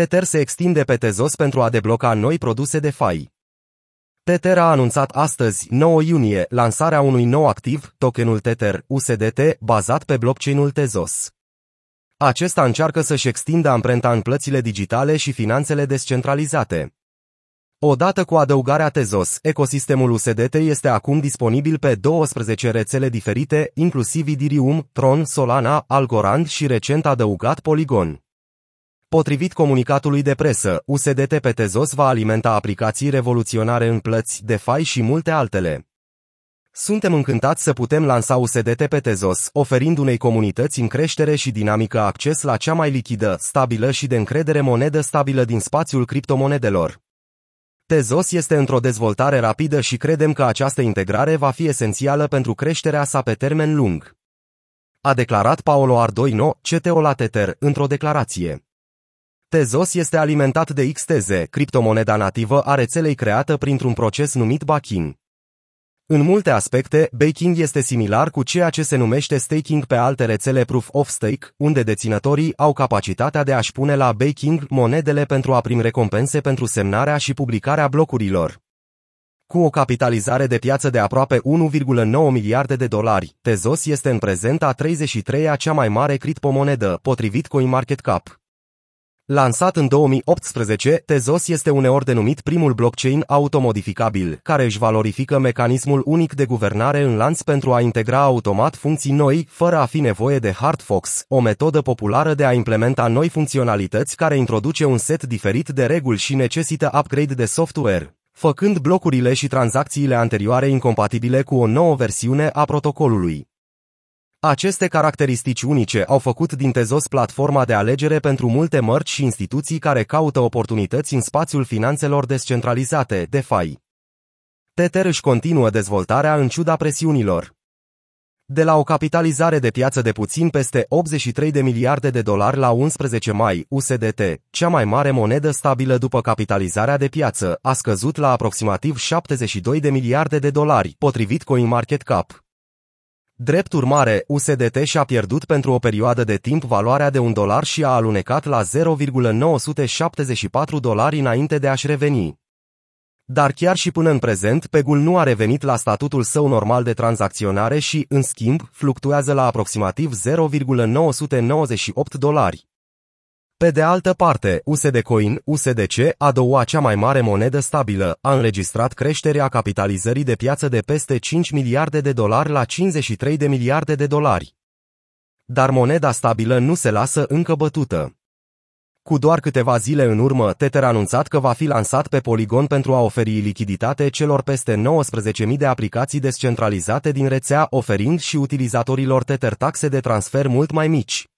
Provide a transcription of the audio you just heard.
Tether se extinde pe Tezos pentru a debloca noi produse de fai. Tether a anunțat astăzi, 9 iunie, lansarea unui nou activ, tokenul Tether USDT, bazat pe blockchain-ul Tezos. Acesta încearcă să-și extindă amprenta în plățile digitale și finanțele descentralizate. Odată cu adăugarea Tezos, ecosistemul USDT este acum disponibil pe 12 rețele diferite, inclusiv Ethereum, Tron, Solana, Algorand și recent adăugat Polygon. Potrivit comunicatului de presă, USDT pe Tezos va alimenta aplicații revoluționare în plăți, DeFi și multe altele. Suntem încântați să putem lansa USDT pe Tezos, oferind unei comunități în creștere și dinamică acces la cea mai lichidă, stabilă și de încredere monedă stabilă din spațiul criptomonedelor. Tezos este într-o dezvoltare rapidă și credem că această integrare va fi esențială pentru creșterea sa pe termen lung. A declarat Paolo Ardoino, CTO la Tether, într-o declarație. Tezos este alimentat de XTZ, criptomoneda nativă a rețelei creată printr-un proces numit baking. În multe aspecte, baking este similar cu ceea ce se numește staking pe alte rețele proof of stake, unde deținătorii au capacitatea de a-și pune la baking monedele pentru a primi recompense pentru semnarea și publicarea blocurilor. Cu o capitalizare de piață de aproape 1,9 miliarde de dolari, Tezos este în prezent a 33-a cea mai mare criptomonedă, potrivit CoinMarketCap. Lansat în 2018, Tezos este uneori denumit primul blockchain automodificabil, care își valorifică mecanismul unic de guvernare în lanț pentru a integra automat funcții noi, fără a fi nevoie de hard fox, o metodă populară de a implementa noi funcționalități care introduce un set diferit de reguli și necesită upgrade de software, făcând blocurile și tranzacțiile anterioare incompatibile cu o nouă versiune a protocolului. Aceste caracteristici unice au făcut din Tezos platforma de alegere pentru multe mărci și instituții care caută oportunități în spațiul finanțelor descentralizate, DeFi. Tether își continuă dezvoltarea în ciuda presiunilor. De la o capitalizare de piață de puțin peste 83 de miliarde de dolari la 11 mai, USDT, cea mai mare monedă stabilă după capitalizarea de piață, a scăzut la aproximativ 72 de miliarde de dolari, potrivit CoinMarketCap. Drept urmare, USDT și-a pierdut pentru o perioadă de timp valoarea de un dolar și a alunecat la 0,974 dolari înainte de a-și reveni. Dar chiar și până în prezent, Pegul nu a revenit la statutul său normal de tranzacționare și, în schimb, fluctuează la aproximativ 0,998 dolari. Pe de altă parte, USD Coin, USDC, a doua cea mai mare monedă stabilă, a înregistrat creșterea capitalizării de piață de peste 5 miliarde de dolari la 53 de miliarde de dolari. Dar moneda stabilă nu se lasă încă bătută. Cu doar câteva zile în urmă, Tether a anunțat că va fi lansat pe Polygon pentru a oferi lichiditate celor peste 19.000 de aplicații descentralizate din rețea, oferind și utilizatorilor Tether taxe de transfer mult mai mici.